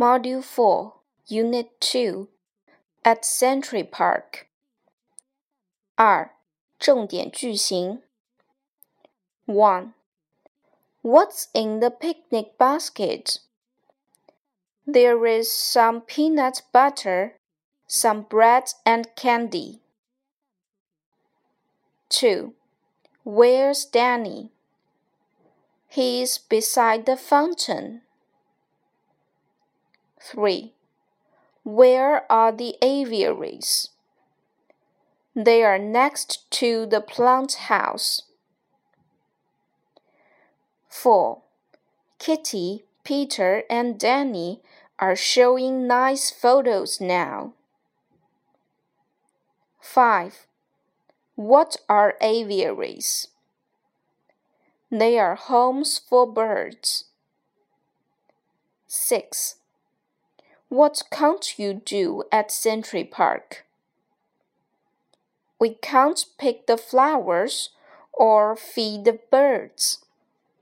Module 4, Unit 2 at Century Park. 二、重点句型 1. What's in the picnic basket? There is some peanut butter, some bread and candy. 2. Where's Danny? He's beside the fountain. 3. Where are the aviaries? They are next to the plant house. 4. Kitty, Peter, and Danny are showing nice photos now. 5. What are aviaries? They are homes for birds. 6. What can't you do at Century Park? We can't pick the flowers or feed the birds.